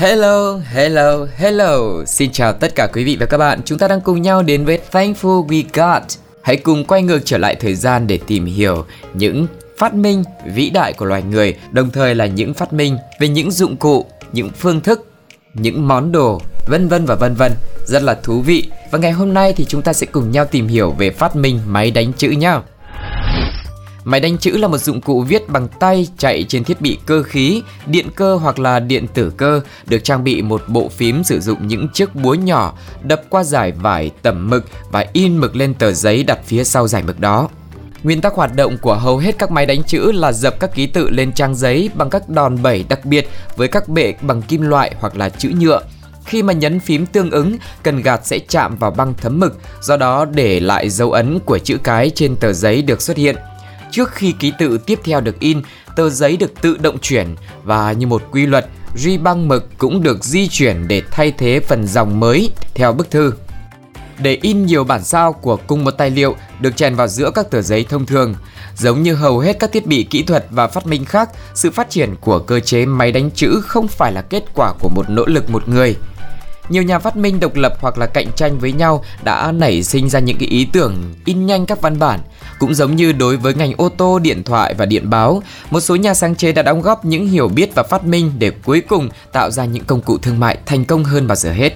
Hello, hello, hello. Xin chào tất cả quý vị và các bạn. Chúng ta đang cùng nhau đến với Thankful We Got. Hãy cùng quay ngược trở lại thời gian để tìm hiểu những phát minh vĩ đại của loài người, đồng thời là những phát minh về những dụng cụ, những phương thức, những món đồ, vân vân và vân vân. Rất là thú vị. Và ngày hôm nay thì chúng ta sẽ cùng nhau tìm hiểu về phát minh máy đánh chữ nhá. Máy đánh chữ là một dụng cụ viết bằng tay chạy trên thiết bị cơ khí, điện cơ hoặc là điện tử cơ, được trang bị một bộ phím sử dụng những chiếc búa nhỏ đập qua giải vải tẩm mực và in mực lên tờ giấy đặt phía sau giải mực đó. Nguyên tắc hoạt động của hầu hết các máy đánh chữ là dập các ký tự lên trang giấy bằng các đòn bẩy đặc biệt với các bệ bằng kim loại hoặc là chữ nhựa. Khi mà nhấn phím tương ứng, cần gạt sẽ chạm vào băng thấm mực, do đó để lại dấu ấn của chữ cái trên tờ giấy được xuất hiện. Trước khi ký tự tiếp theo được in, tờ giấy được tự động chuyển và như một quy luật, ri băng mực cũng được di chuyển để thay thế phần dòng mới theo bức thư. Để in nhiều bản sao của cùng một tài liệu được chèn vào giữa các tờ giấy thông thường. Giống như hầu hết các thiết bị kỹ thuật và phát minh khác, sự phát triển của cơ chế máy đánh chữ không phải là kết quả của một nỗ lực một người – nhiều nhà phát minh độc lập hoặc là cạnh tranh với nhau đã nảy sinh ra những cái ý tưởng in nhanh các văn bản. Cũng giống như đối với ngành ô tô, điện thoại và điện báo, một số nhà sáng chế đã đóng góp những hiểu biết và phát minh để cuối cùng tạo ra những công cụ thương mại thành công hơn bao giờ hết.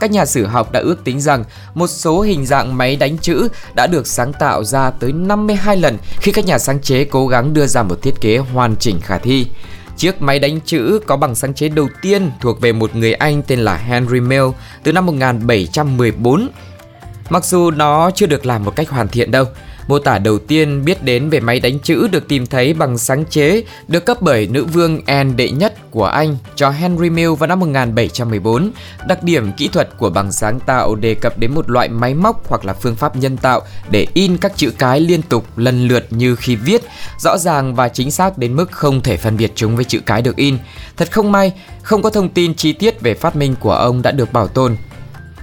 Các nhà sử học đã ước tính rằng một số hình dạng máy đánh chữ đã được sáng tạo ra tới 52 lần khi các nhà sáng chế cố gắng đưa ra một thiết kế hoàn chỉnh khả thi. Chiếc máy đánh chữ có bằng sáng chế đầu tiên thuộc về một người Anh tên là Henry Mill từ năm 1714. Mặc dù nó chưa được làm một cách hoàn thiện đâu, Mô tả đầu tiên biết đến về máy đánh chữ được tìm thấy bằng sáng chế được cấp bởi nữ vương Anne đệ nhất của Anh cho Henry Mill vào năm 1714. Đặc điểm kỹ thuật của bằng sáng tạo đề cập đến một loại máy móc hoặc là phương pháp nhân tạo để in các chữ cái liên tục lần lượt như khi viết, rõ ràng và chính xác đến mức không thể phân biệt chúng với chữ cái được in. Thật không may, không có thông tin chi tiết về phát minh của ông đã được bảo tồn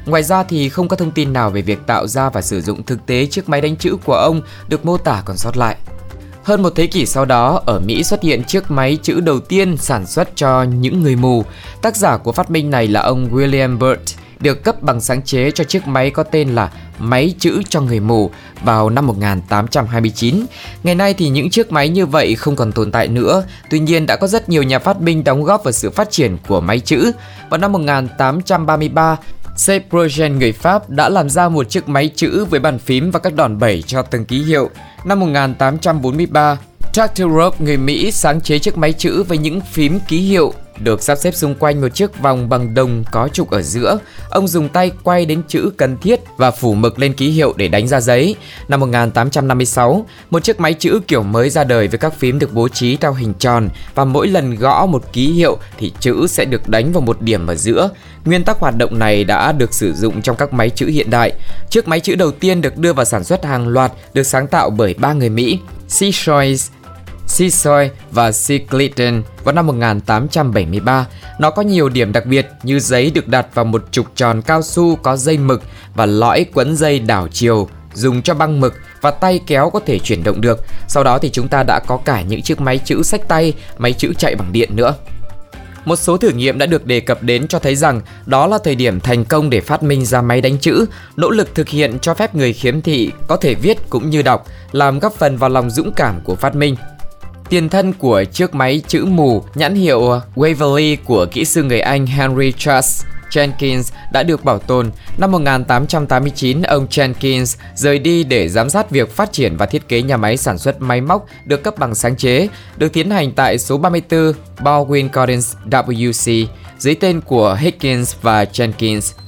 Ngoài ra thì không có thông tin nào về việc tạo ra và sử dụng thực tế chiếc máy đánh chữ của ông được mô tả còn sót lại. Hơn một thế kỷ sau đó, ở Mỹ xuất hiện chiếc máy chữ đầu tiên sản xuất cho những người mù. Tác giả của phát minh này là ông William Burt, được cấp bằng sáng chế cho chiếc máy có tên là máy chữ cho người mù vào năm 1829. Ngày nay thì những chiếc máy như vậy không còn tồn tại nữa, tuy nhiên đã có rất nhiều nhà phát minh đóng góp vào sự phát triển của máy chữ. Vào năm 1833, Seprogen người Pháp đã làm ra một chiếc máy chữ với bàn phím và các đòn bẩy cho từng ký hiệu. Năm 1843, Tractorop người Mỹ sáng chế chiếc máy chữ với những phím ký hiệu được sắp xếp xung quanh một chiếc vòng bằng đồng có trục ở giữa. Ông dùng tay quay đến chữ cần thiết và phủ mực lên ký hiệu để đánh ra giấy. Năm 1856, một chiếc máy chữ kiểu mới ra đời với các phím được bố trí theo hình tròn và mỗi lần gõ một ký hiệu thì chữ sẽ được đánh vào một điểm ở giữa. Nguyên tắc hoạt động này đã được sử dụng trong các máy chữ hiện đại. Chiếc máy chữ đầu tiên được đưa vào sản xuất hàng loạt được sáng tạo bởi ba người Mỹ, C. Choice, Seasoy và C. Clayton vào năm 1873. Nó có nhiều điểm đặc biệt như giấy được đặt vào một trục tròn cao su có dây mực và lõi quấn dây đảo chiều dùng cho băng mực và tay kéo có thể chuyển động được. Sau đó thì chúng ta đã có cả những chiếc máy chữ sách tay, máy chữ chạy bằng điện nữa. Một số thử nghiệm đã được đề cập đến cho thấy rằng đó là thời điểm thành công để phát minh ra máy đánh chữ, nỗ lực thực hiện cho phép người khiếm thị có thể viết cũng như đọc, làm góp phần vào lòng dũng cảm của phát minh. Tiền thân của chiếc máy chữ mù nhãn hiệu Waverly của kỹ sư người Anh Henry Charles Jenkins đã được bảo tồn. Năm 1889, ông Jenkins rời đi để giám sát việc phát triển và thiết kế nhà máy sản xuất máy móc được cấp bằng sáng chế, được tiến hành tại số 34 Baldwin Gardens WC dưới tên của Higgins và Jenkins.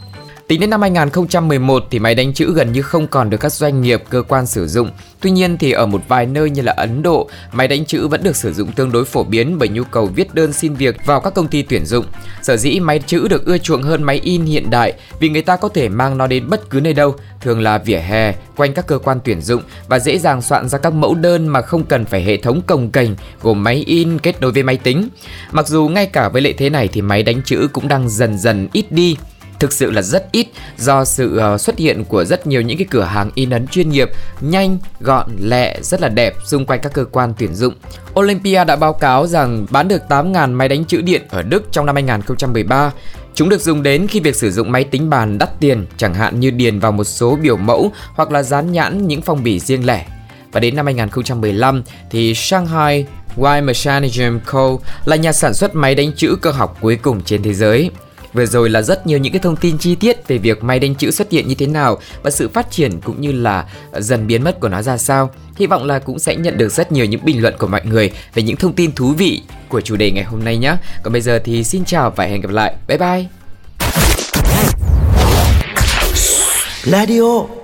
Tính đến năm 2011 thì máy đánh chữ gần như không còn được các doanh nghiệp, cơ quan sử dụng. Tuy nhiên thì ở một vài nơi như là Ấn Độ, máy đánh chữ vẫn được sử dụng tương đối phổ biến bởi nhu cầu viết đơn xin việc vào các công ty tuyển dụng. Sở dĩ máy chữ được ưa chuộng hơn máy in hiện đại vì người ta có thể mang nó đến bất cứ nơi đâu, thường là vỉa hè, quanh các cơ quan tuyển dụng và dễ dàng soạn ra các mẫu đơn mà không cần phải hệ thống cồng kềnh gồm máy in kết nối với máy tính. Mặc dù ngay cả với lợi thế này thì máy đánh chữ cũng đang dần dần ít đi thực sự là rất ít do sự ờ, xuất hiện của rất nhiều những cái cửa hàng in ấn chuyên nghiệp, nhanh, gọn, lẹ, rất là đẹp xung quanh các cơ quan tuyển dụng. Olympia đã báo cáo rằng bán được 8.000 máy đánh chữ điện ở Đức trong năm 2013. Chúng được dùng đến khi việc sử dụng máy tính bàn đắt tiền, chẳng hạn như điền vào một số biểu mẫu hoặc là dán nhãn những phong bì riêng lẻ. Và đến năm 2015 thì Shanghai Y Mechanism Co. là nhà sản xuất máy đánh chữ cơ học cuối cùng trên thế giới. Vừa rồi là rất nhiều những cái thông tin chi tiết về việc máy đánh chữ xuất hiện như thế nào và sự phát triển cũng như là dần biến mất của nó ra sao. Hy vọng là cũng sẽ nhận được rất nhiều những bình luận của mọi người về những thông tin thú vị của chủ đề ngày hôm nay nhé. Còn bây giờ thì xin chào và hẹn gặp lại. Bye bye. Radio